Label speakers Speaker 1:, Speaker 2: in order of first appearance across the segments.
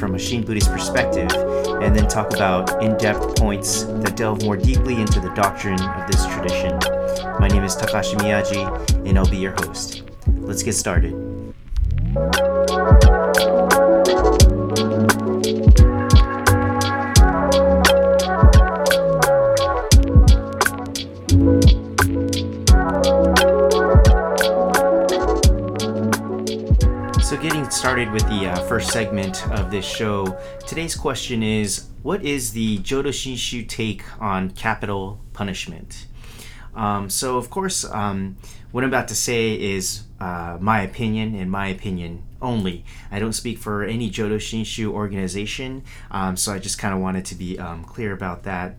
Speaker 1: from a Shin Buddhist perspective, and then talk about in depth points that delve more deeply into the doctrine of this tradition. My name is Takashi Miyaji, and I'll be your host. Let's get started. Started with the uh, first segment of this show. Today's question is What is the Jodo Shinshu take on capital punishment? Um, so, of course, um, what I'm about to say is uh, my opinion and my opinion only. I don't speak for any Jodo Shinshu organization, um, so I just kind of wanted to be um, clear about that.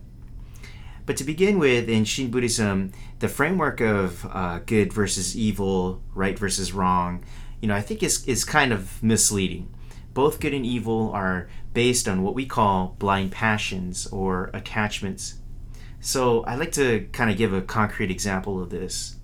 Speaker 1: But to begin with, in Shin Buddhism, the framework of uh, good versus evil, right versus wrong, you know, I think is, is kind of misleading. Both good and evil are based on what we call blind passions or attachments. So I'd like to kind of give a concrete example of this.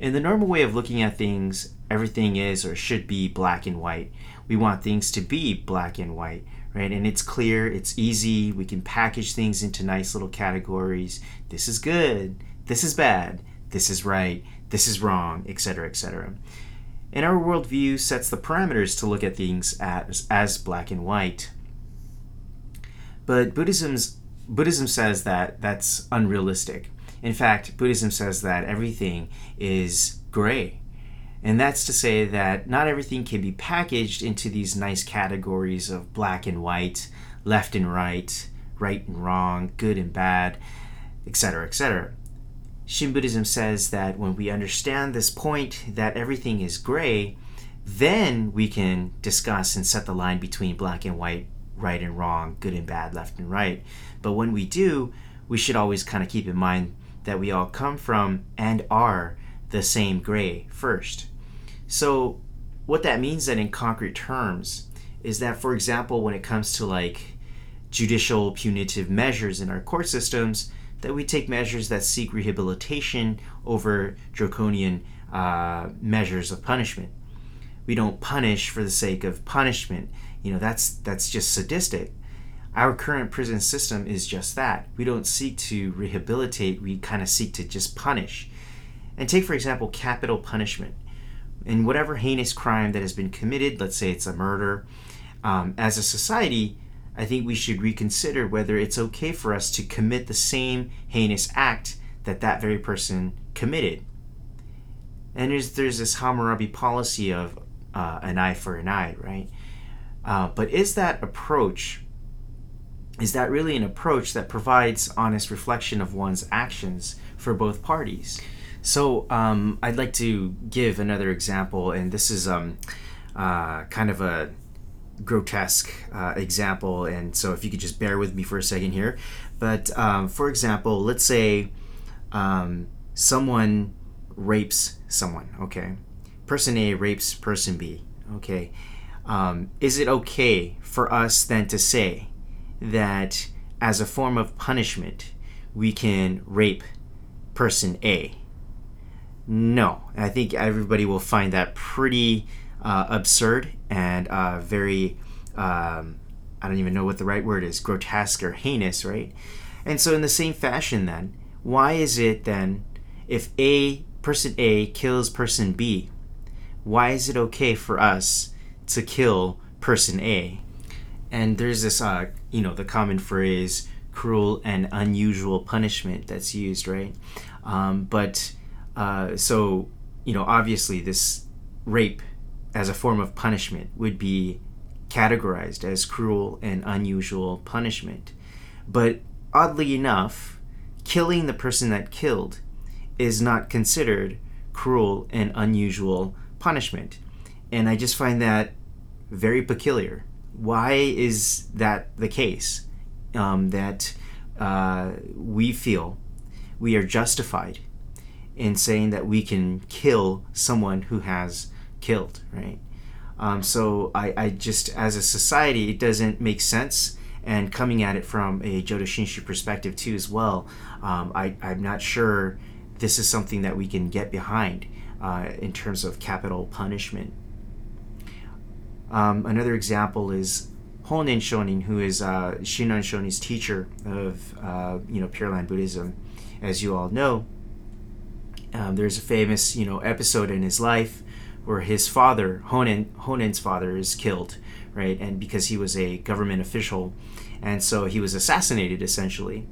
Speaker 1: In the normal way of looking at things, everything is or should be black and white. We want things to be black and white, right? And it's clear, it's easy. We can package things into nice little categories. This is good, this is bad, this is right, this is wrong, etc., etc. And our worldview sets the parameters to look at things as, as black and white. But Buddhism's, Buddhism says that that's unrealistic. In fact, Buddhism says that everything is gray. And that's to say that not everything can be packaged into these nice categories of black and white, left and right, right and wrong, good and bad, etc., etc. Shin Buddhism says that when we understand this point that everything is gray, then we can discuss and set the line between black and white, right and wrong, good and bad, left and right. But when we do, we should always kind of keep in mind that we all come from and are the same gray first. So, what that means then in concrete terms is that, for example, when it comes to like judicial punitive measures in our court systems, that we take measures that seek rehabilitation over draconian uh, measures of punishment. We don't punish for the sake of punishment. You know, that's that's just sadistic. Our current prison system is just that. We don't seek to rehabilitate, we kind of seek to just punish. And take, for example, capital punishment. In whatever heinous crime that has been committed, let's say it's a murder, um, as a society, I think we should reconsider whether it's okay for us to commit the same heinous act that that very person committed. And there's, there's this Hammurabi policy of uh, an eye for an eye, right? Uh, but is that approach, is that really an approach that provides honest reflection of one's actions for both parties? So um, I'd like to give another example, and this is um, uh, kind of a grotesque uh, example, and so if you could just bear with me for a second here. But um, for example, let's say um, someone rapes someone, okay? Person A rapes person B, okay? Um, is it okay for us then to say that as a form of punishment, we can rape person A? No, I think everybody will find that pretty uh, absurd and uh, very, um, I don't even know what the right word is, grotesque or heinous, right? And so, in the same fashion, then, why is it then, if A, person A kills person B, why is it okay for us to kill person A? And there's this, uh, you know, the common phrase, cruel and unusual punishment that's used, right? Um, but uh, so, you know, obviously this rape as a form of punishment would be categorized as cruel and unusual punishment. But oddly enough, killing the person that killed is not considered cruel and unusual punishment. And I just find that very peculiar. Why is that the case? Um, that uh, we feel we are justified in saying that we can kill someone who has killed, right? Um, so I, I just, as a society, it doesn't make sense. And coming at it from a Jodo Shinshu perspective too, as well, um, I, I'm not sure this is something that we can get behind. uh, in terms of capital punishment. Um, another example is Honen Shonin, who is uh, Shonin's teacher of uh, you know Pure Land Buddhism, as you all know. Um, there's a famous you know episode in his life where his father Honen Honen's father is killed, right? And because he was a government official, and so he was assassinated essentially.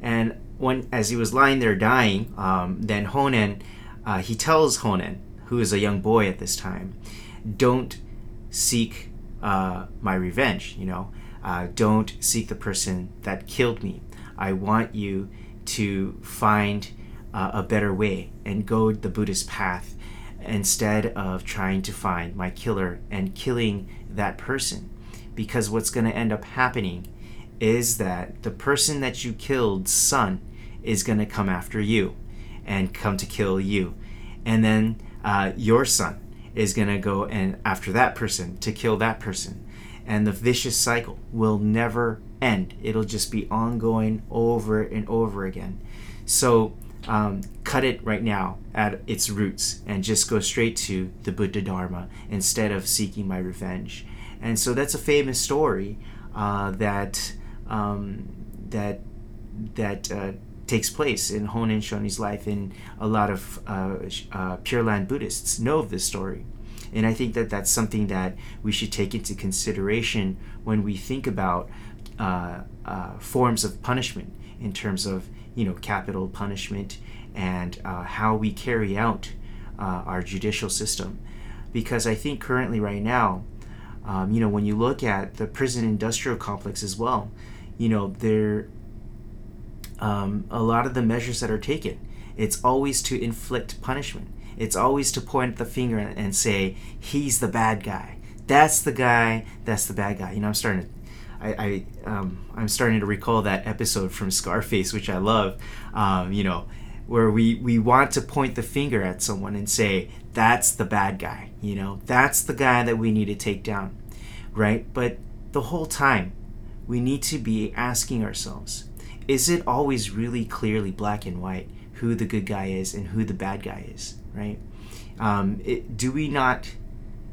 Speaker 1: And when as he was lying there dying, um, then Honen uh, he tells Honen, who is a young boy at this time, don't seek uh, my revenge. You know, uh, don't seek the person that killed me. I want you to find uh, a better way and go the Buddhist path instead of trying to find my killer and killing that person. Because what's going to end up happening is that the person that you killed, son is going to come after you and come to kill you. And then uh, your son is going to go and after that person to kill that person. And the vicious cycle will never end. It'll just be ongoing over and over again. So um, cut it right now at its roots and just go straight to the Buddha Dharma instead of seeking my revenge. And so that's a famous story uh, that um, that that uh, takes place in Honen Shonin's life, and a lot of uh, uh, Pure Land Buddhists know of this story. And I think that that's something that we should take into consideration when we think about uh, uh forms of punishment in terms of you know capital punishment and uh, how we carry out uh, our judicial system. Because I think currently, right now, um, you know, when you look at the prison industrial complex as well, you know, there um, a lot of the measures that are taken. It's always to inflict punishment. It's always to point the finger and say he's the bad guy. That's the guy. That's the bad guy. You know, I'm starting to, I, I um, I'm starting to recall that episode from Scarface, which I love. Um, you know, where we we want to point the finger at someone and say that's the bad guy. You know, that's the guy that we need to take down, right? But the whole time, we need to be asking ourselves is it always really clearly black and white who the good guy is and who the bad guy is, right? Um, it, do we not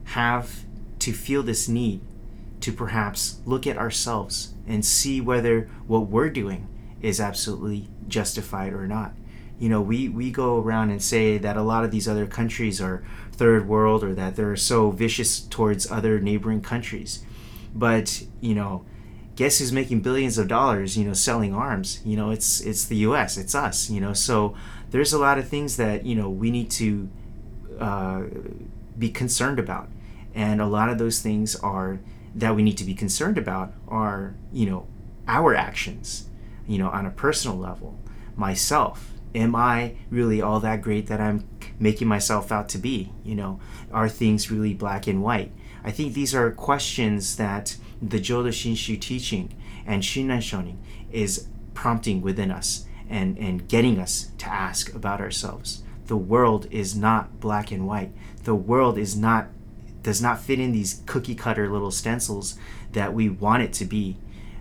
Speaker 1: have to feel this need to perhaps look at ourselves and see whether what we're doing is absolutely justified or not? You know, we, we go around and say that a lot of these other countries are third world or that they're so vicious towards other neighboring countries. But, you know, guess who's making billions of dollars you know selling arms you know it's it's the us it's us you know so there's a lot of things that you know we need to uh, be concerned about and a lot of those things are that we need to be concerned about are you know our actions you know on a personal level myself am i really all that great that i'm making myself out to be you know are things really black and white i think these are questions that the Jodo Shinshu teaching and Shinran Shonin is prompting within us and, and getting us to ask about ourselves. The world is not black and white. The world is not does not fit in these cookie cutter little stencils that we want it to be.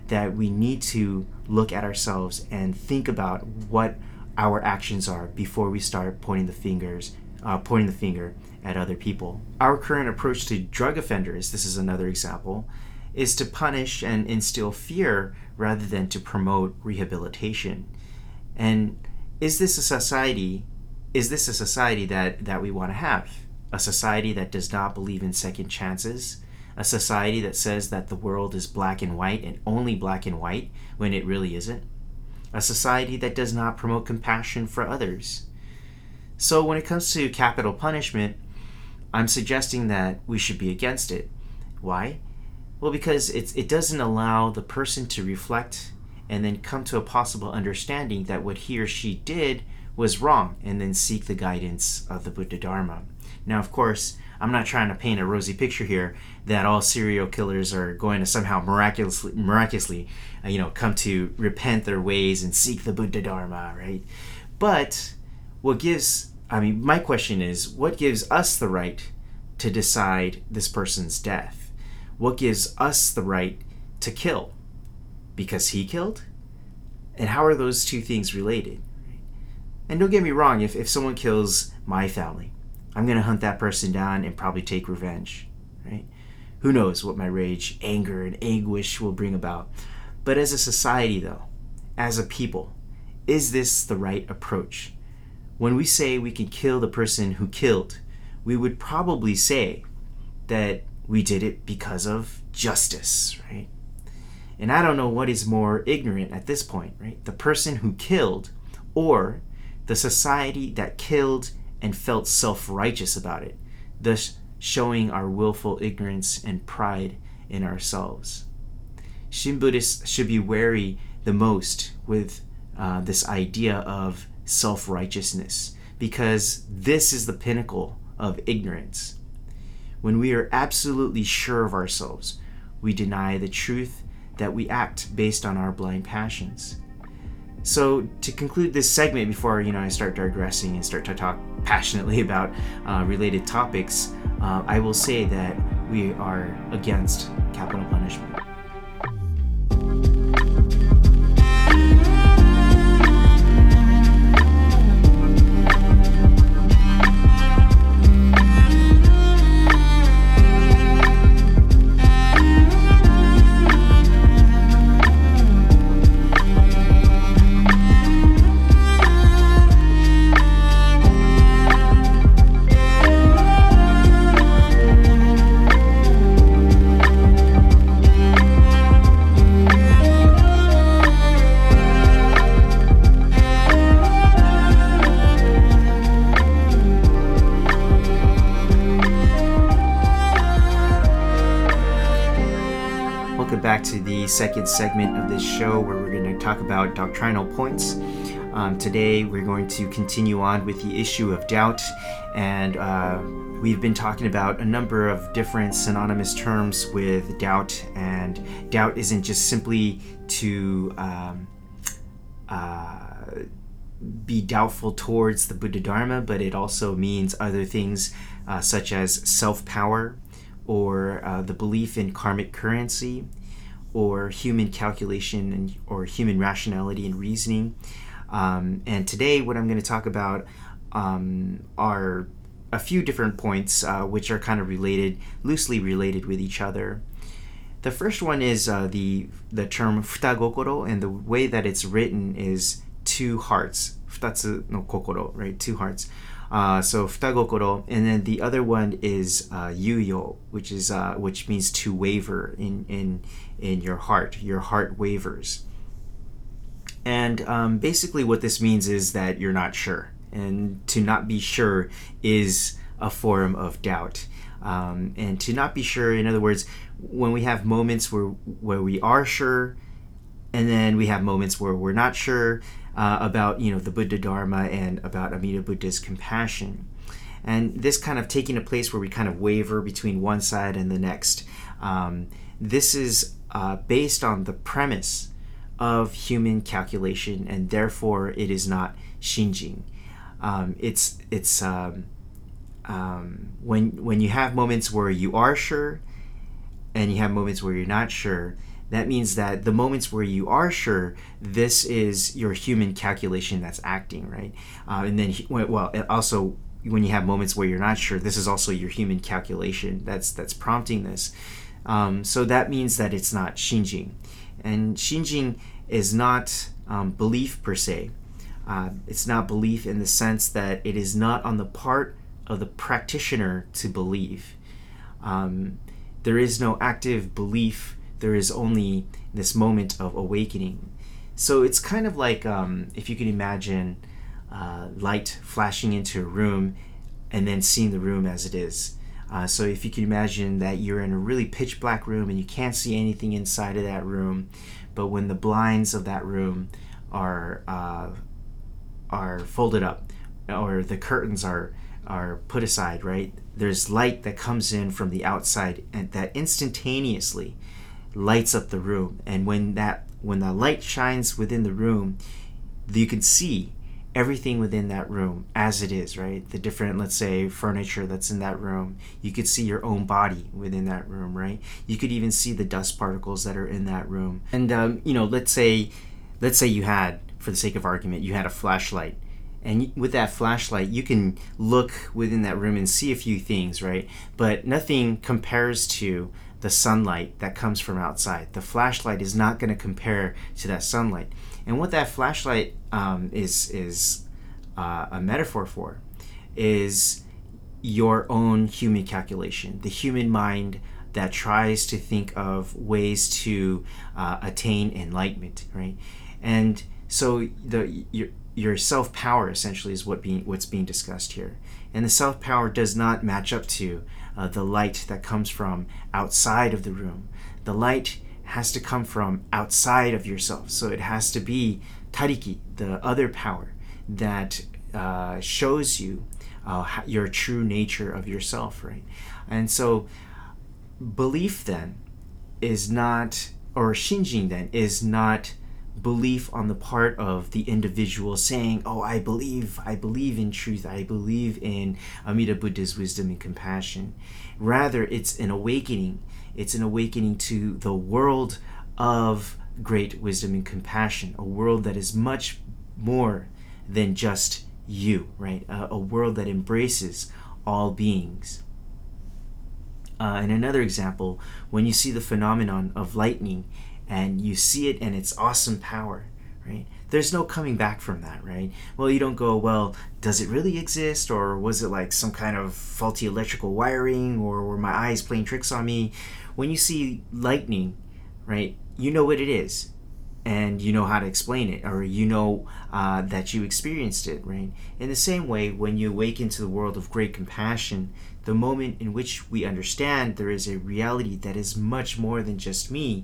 Speaker 1: That we need to look at ourselves and think about what our actions are before we start pointing the fingers, uh, pointing the finger at other people. Our current approach to drug offenders, this is another example, is to punish and instill fear rather than to promote rehabilitation. And is this a society is this a society that, that we want to have? A society that does not believe in second chances? A society that says that the world is black and white and only black and white when it really isn't? A society that does not promote compassion for others? So, when it comes to capital punishment, I'm suggesting that we should be against it. Why? Well, because it's, it doesn't allow the person to reflect and then come to a possible understanding that what he or she did was wrong and then seek the guidance of the Buddha Dharma. Now, of course, I'm not trying to paint a rosy picture here that all serial killers are going to somehow miraculously, miraculously, uh, you know, come to repent their ways and seek the Buddha Dharma, right? But what gives, I mean, my question is, what gives us the right to decide this person's death? what gives us the right to kill? Because he killed? And how are those two things related? And don't get me wrong, if, if someone kills my family, I'm going to hunt that person down and probably take revenge, right? Who knows what my rage, anger, and anguish will bring about. But as a society, though, as a people, is this the right approach? When we say we can kill the person who killed, we would probably say that we did it because of justice, right? And I don't know what is more ignorant at this point, right? The person who killed or the society that killed and felt self righteous about it, thus showing our willful ignorance and pride in ourselves. Shin Buddhists should be wary the most with uh, this idea of self righteousness because this is the pinnacle of ignorance. When we are absolutely sure of ourselves, we deny the truth that we act based on our blind passions. So to conclude this segment, before you know I start digressing and start to talk passionately about uh, related topics, uh, I will say that we are against capital punishment. Second segment of this show where we're going to talk about doctrinal points. Um, today, we're going to continue on with the issue of doubt, and uh, we've been talking about a number of different synonymous terms with doubt, and doubt isn't just simply to um, uh, be doubtful towards the Buddha Dharma, but it also means other things uh, such as self power or uh, the belief in karmic currency or human calculation and or human rationality and reasoning. Um, and today, what I'm going to talk about um, are a few different points uh, which are kind of related, loosely related with each other. The first one is uh, the the term futagokoro, and the way that it's written is two hearts. Futatsu no kokoro, right? Two hearts. Uh, so futagokoro, and then the other one is uh, yuyo, which is uh, which means to waver in in in your heart. Your heart wavers, and um, basically what this means is that you're not sure, and to not be sure is a form of doubt. Um, and to not be sure, in other words, when we have moments where where we are sure, and then we have moments where we're not sure, uh, about you know the Buddha Dharma and about Amida Buddha's compassion. And this kind of taking a place where we kind of waver between one side and the next. Um, this is uh, based on the premise of human calculation, and therefore it is not shinjin. Um, it's it's um, um, when when you have moments where you are sure, and you have moments where you're not sure that means that the moments where you are sure this is your human calculation that's acting, right? Uh, and then, well, also when you have moments where you're not sure, this is also your human calculation that's that's prompting this. Um, so that means that it's not shinjin, and shinjin is not um, belief per se. Uh, it's not belief in the sense that it is not on the part of the practitioner to believe. Um, there is no active belief there is only this moment of awakening. So it's kind of like um, if you can imagine uh, light flashing into a room and then seeing the room as it is. Uh, so if you can imagine that you're in a really pitch black room and you can't see anything inside of that room, but when the blinds of that room are uh, are folded up or the curtains are are put aside, right? There's light that comes in from the outside and that instantaneously lights up the room. And when that when the light shines within the room you can see everything within that room as it is right? The different let's say furniture that's in that room. You could see your own body within that room right? You could even see the dust particles that are in that room. And um, you know let's say let's say you had for the sake of argument you had a flashlight. And with that flashlight you can look within that room and see a few things right? But nothing compares to the sunlight that comes from outside. The flashlight is not going to compare to that sunlight. And what that flashlight um, is is uh, a metaphor for is your own human calculation the human mind that tries to think of ways to uh, attain enlightenment right? And so the your, your self power essentially is what being what's being discussed here, and the self power does not match up to uh, the light that comes from outside of the room. The light has to come from outside of yourself, so it has to be tariki, the other power that uh, shows you uh, your true nature of yourself, right? And so, belief then is not, or shinjin then is not belief on the part of the individual saying, Oh, I believe, I believe in truth, I believe in Amida Buddha's wisdom and compassion. Rather, it's an awakening. It's an awakening to the world of great wisdom and compassion, a world that is much more than just you, right? A, world that embraces all beings. Uh, and another example, when you see the phenomenon of lightning and you see it and its awesome power, right? There's no coming back from that, right? Well, you don't go, well, does it really exist? Or was it like some kind of faulty electrical wiring? Or were my eyes playing tricks on me? When you see lightning, right, you know what it is and you know how to explain it or you know uh, that you experienced it right in the same way when you awaken to the world of great compassion the moment in which we understand there is a reality that is much more than just me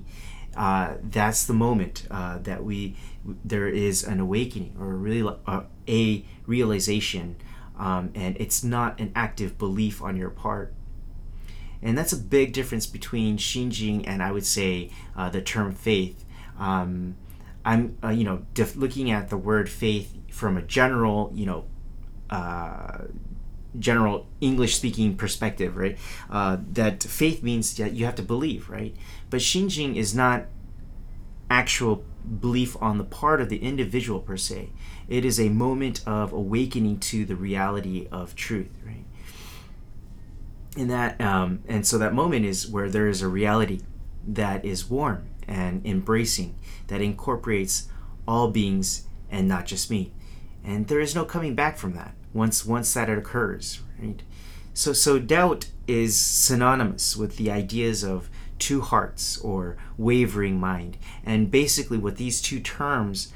Speaker 1: uh, that's the moment uh, that we there is an awakening or really uh, a realization, um, and it's not an active belief on your part. And that's a big difference between Shinjin and I would say uh, the term faith. Um, I'm uh, you know looking at the word faith from a general you know general English speaking perspective, right? Uh, that faith means that you have to believe, right? But Shinjin is not actual belief on the part of the individual per se. It is a moment of awakening to the reality of truth, right? And that, um, and so that moment is where there is a reality that is warm and embracing, that incorporates all beings and not just me. And there is no coming back from that once once that occurs, right? So so doubt is synonymous with the ideas of two hearts or wavering mind. And basically, what these two terms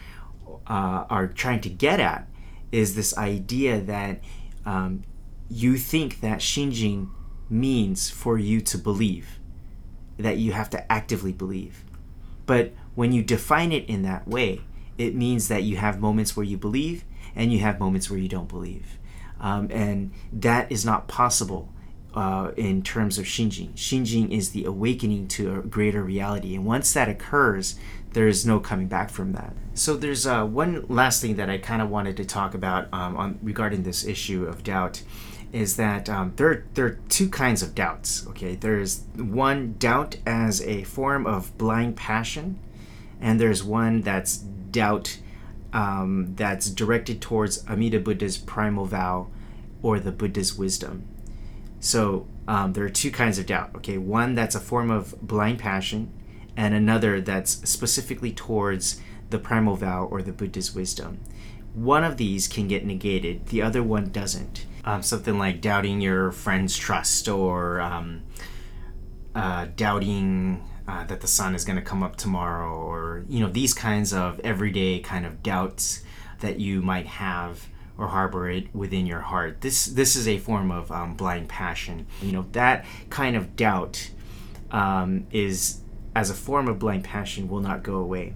Speaker 1: uh, are trying to get at is this idea that um, you think that Shinjin means for you to believe, that you have to actively believe. But when you define it in that way, it means that you have moments where you believe and you have moments where you don't believe. Um, and that is not possible uh, in terms of Shinjin. Shinjin is the awakening to a greater reality, and once that occurs, there is no coming back from that. So there's uh, one last thing that I kind of wanted to talk about um, on regarding this issue of doubt, is that um, there there are two kinds of doubts. Okay, there's one doubt as a form of blind passion, and there's one that's doubt um, that's directed towards Amida Buddha's primal vow or the Buddha's wisdom. So um, there are two kinds of doubt. Okay, one that's a form of blind passion, and another that's specifically towards the primal vow or the Buddha's wisdom. One of these can get negated, the other one doesn't. Um, something like doubting your friend's trust or um, uh, doubting uh, that the sun is going to come up tomorrow, or you know these kinds of everyday kind of doubts that you might have or harbor it within your heart. This this is a form of um, blind passion. You know that kind of doubt um, is as a form of blind passion will not go away,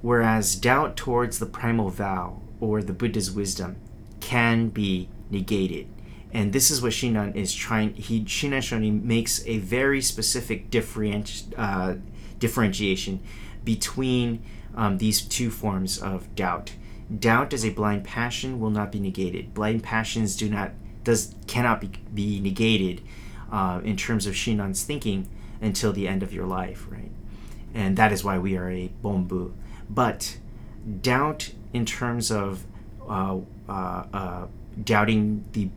Speaker 1: whereas doubt towards the primal vow or the Buddha's wisdom can be negated. And this is what Shinran is trying. He Shinran Shonin makes a very specific differenti- uh, differentiation between um, these two forms of doubt doubt as a blind passion will not be negated. Blind passions do not does cannot be, be negated uh, in terms of Shinran's thinking until the end of your life, right? And that is why we are a bombu. But doubt in terms of uh, uh, uh, doubting the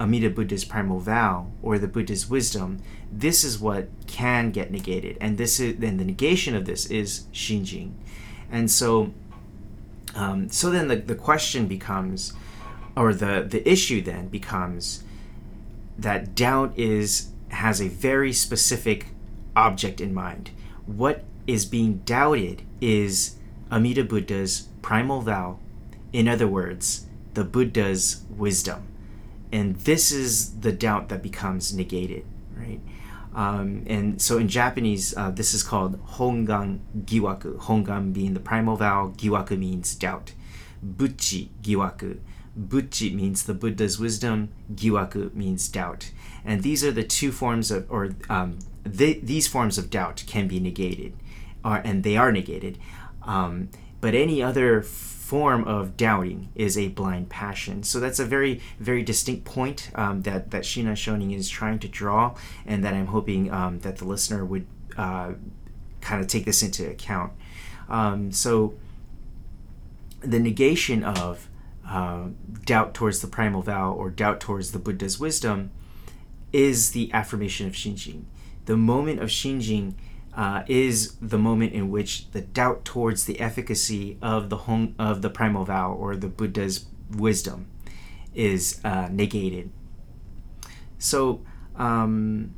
Speaker 1: Amida Buddha's primal vow or the Buddha's wisdom, this is what can get negated, and this is then the negation of this is Shinjin, and so um, so then the, the question becomes, or the the issue then becomes that doubt is has a very specific object in mind. What is being doubted is Amida Buddha's primal vow, in other words, the Buddha's wisdom and this is the doubt that becomes negated, right? Um, and so in Japanese, uh, this is called hongan giwaku. Hongan being the primal vowel, giwaku means doubt. Butchi giwaku. Butchi means the Buddha's wisdom, giwaku means doubt. And these are the two forms of, or um, these forms of doubt can be negated, or, and they are negated. Um, but any other form of doubting is a blind passion. So that's a very, very distinct point um, that that Shinran Shonin is trying to draw, and that I'm hoping um, that the listener would uh, kind of take this into account. Um, so the negation of uh, doubt towards the primal vow or doubt towards the Buddha's wisdom is the affirmation of Shinjin. The moment of Shinjin uh, is the moment in which the doubt towards the efficacy of the of the primal vow or the Buddha's wisdom is uh, negated. So, um,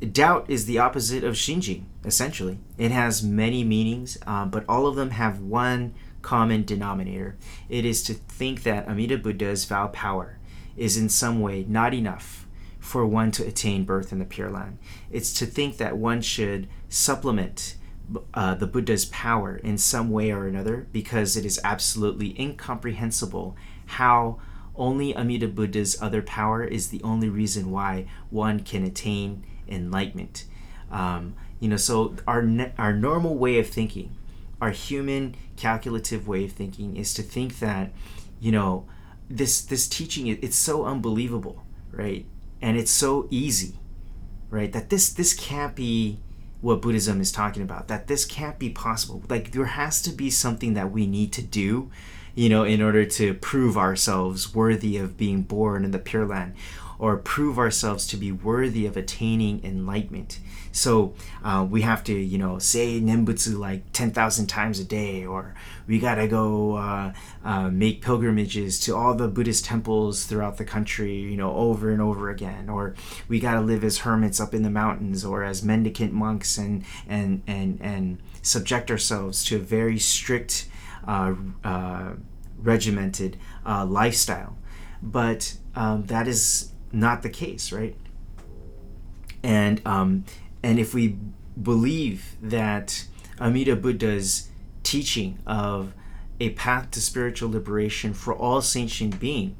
Speaker 1: doubt is the opposite of shinjin. Essentially, it has many meanings, uh, but all of them have one common denominator. It is to think that Amida Buddha's vow power is in some way not enough for one to attain birth in the Pure Land. It's to think that one should supplement uh, the Buddha's power in some way or another because it is absolutely incomprehensible how only Amida Buddha's other power is the only reason why one can attain enlightenment. Um, you know, so our our normal way of thinking, our human calculative way of thinking, is to think that, you know, this this teaching it's so unbelievable, right? And it's so easy right that this this can't be what buddhism is talking about that this can't be possible like there has to be something that we need to do you know in order to prove ourselves worthy of being born in the pure land or prove ourselves to be worthy of attaining enlightenment. So uh, we have to, you know, say Nembutsu like 10,000 times a day, or we gotta go uh, uh, make pilgrimages to all the Buddhist temples throughout the country, you know, over and over again, or we gotta live as hermits up in the mountains, or as mendicant monks, and and and and subject ourselves to a very strict, uh, uh, regimented uh, lifestyle. But um, that is not the case, right? And um, and if we believe that Amida Buddha's teaching of a path to spiritual liberation for all sentient being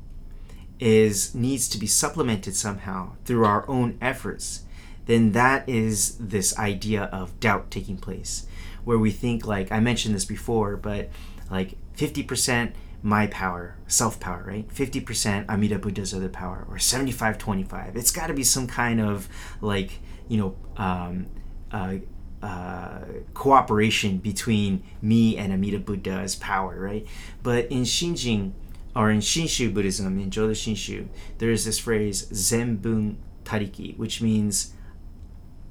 Speaker 1: is needs to be supplemented somehow through our own efforts, then that is this idea of doubt taking place, where we think like I mentioned this before, but like fifty percent my power, self power, right? 50% Amida Buddha's other power, or 75 25. It's got to be some kind of like, you know, um, uh, uh, cooperation between me and Amida Buddha's power, right? But in Shinjin, or in Shinshu Buddhism, in Jodo Shinshu, there is this phrase, Zenbun Tariki, which means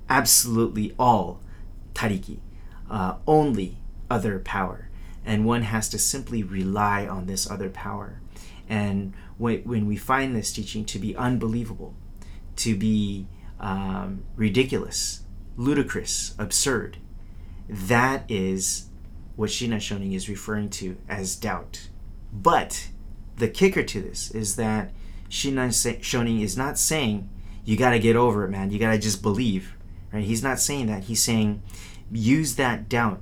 Speaker 1: absolutely all Tariki, uh, only other power and one has to simply rely on this other power. And when we find this teaching to be unbelievable, to be um, ridiculous, ludicrous, absurd, that is what Shinran Shonin is referring to as doubt. But the kicker to this is that Shinran Shonin is not saying you got to get over it, man. You got to just believe, right? He's not saying that. He's saying use that doubt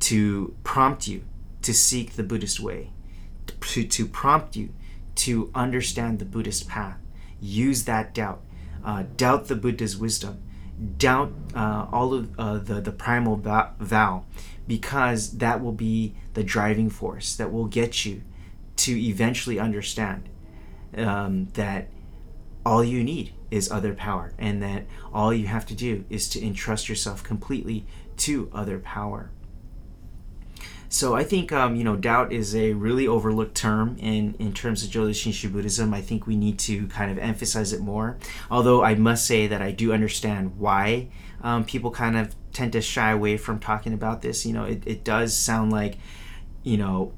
Speaker 1: to prompt you to seek the Buddhist way, to, to prompt you to understand the Buddhist path. Use that doubt. Uh, doubt the Buddha's wisdom. Doubt uh, all of uh, the, the primal vow, because that will be the driving force that will get you to eventually understand um, that all you need is other power, and that all you have to do is to entrust yourself completely to other power. So I think um, you know doubt is a really overlooked term in in terms of Jodo Shinshu Buddhism. I think we need to kind of emphasize it more. Although I must say that I do understand why um, people kind of tend to shy away from talking about this. You know, it, it does sound like you know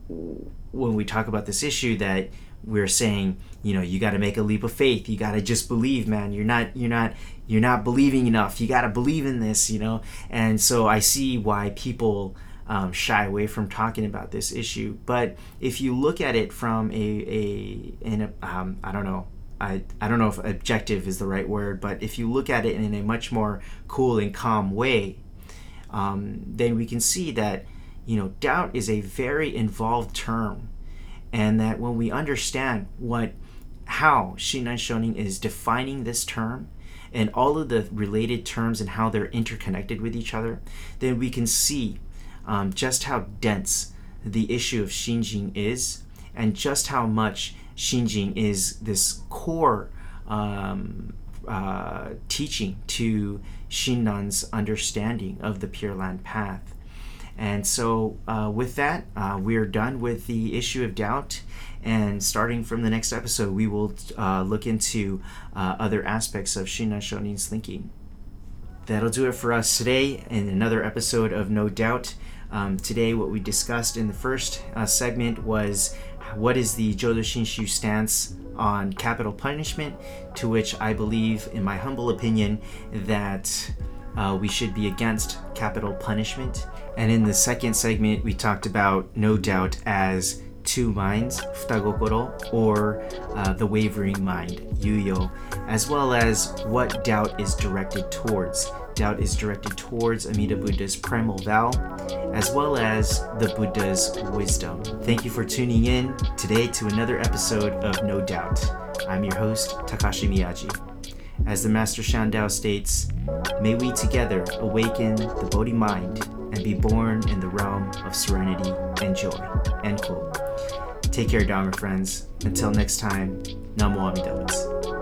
Speaker 1: when we talk about this issue that we're saying you know you got to make a leap of faith you got to just believe man you're not you're not you're not believing enough you got to believe in this you know and so i see why people um, shy away from talking about this issue. But if you look at it from a a in a um, i don't know I, I don't know if objective is the right word, but if you look at it in a much more cool and calm way, um, then we can see that you know doubt is a very involved term. And that when we understand what how Shinran Shonin is defining this term and all of the related terms and how they're interconnected with each other, then we can see um, just how dense the issue of Shinjin is and just how much Shinjin is this core um, uh, teaching to Shinran's understanding of the Pure Land path. And so, uh, with that, uh, we're done with the issue of doubt. And starting from the next episode, we will uh, look into uh, other aspects of Shinran Shonin's thinking. That'll do it for us today in another episode of No Doubt. Um, today, what we discussed in the first uh, segment was what is the Jodo Shinshu stance on capital punishment, to which I believe, in my humble opinion, that uh, we should be against capital punishment. And in the second segment, we talked about no doubt as two minds, futagokoro, or uh, the wavering mind, yuyo, as well as what doubt is directed towards. Doubt is directed towards Amida Buddha's primal vow, as well as the Buddha's wisdom. Thank you for tuning in today to another episode of No Doubt. I'm your host, Takashi Miyaji. As the Master Shandao states, may we together awaken the Bodhi mind and be born in the realm of serenity and joy. End quote. Take care, Dharma friends. Until next time, Namo Amitabha.